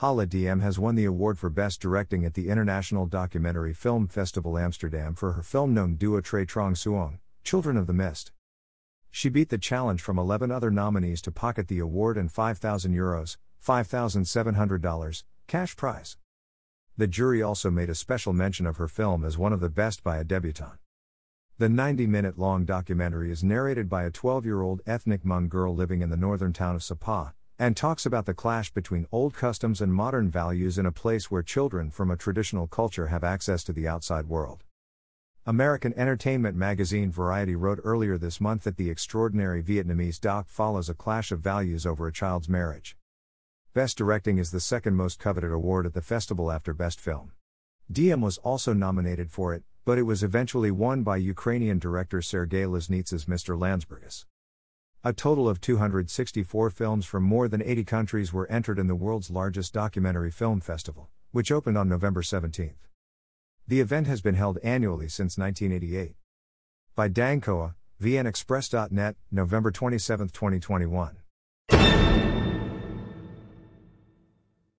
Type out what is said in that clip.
Ha Le Diem has won the award for Best Directing at the International Documentary Film Festival Amsterdam for her film Noem Dua Tre Trong Suong, Children of the Mist. She beat the challenge from 11 other nominees to pocket the award and 5,000 euros, $5,700, cash prize. The jury also made a special mention of her film as one of the best by a debutante. The 90 minute long documentary is narrated by a 12 year old ethnic Hmong girl living in the northern town of Sapa, and talks about the clash between old customs and modern values in a place where children from a traditional culture have access to the outside world. American entertainment magazine Variety wrote earlier this month that the extraordinary Vietnamese doc follows a clash of values over a child's marriage. Best Directing is the second most coveted award at the festival after Best Film. Diem was also nominated for it, but it was eventually won by Ukrainian director Sergei Loznitsa's Mr. Landsbergis. A total of 264 films from more than 80 countries were entered in the world's largest documentary film festival, which opened on November 17. The event has been held annually since 1988. By Dankoa, VNExpress.net, November 27, 2021.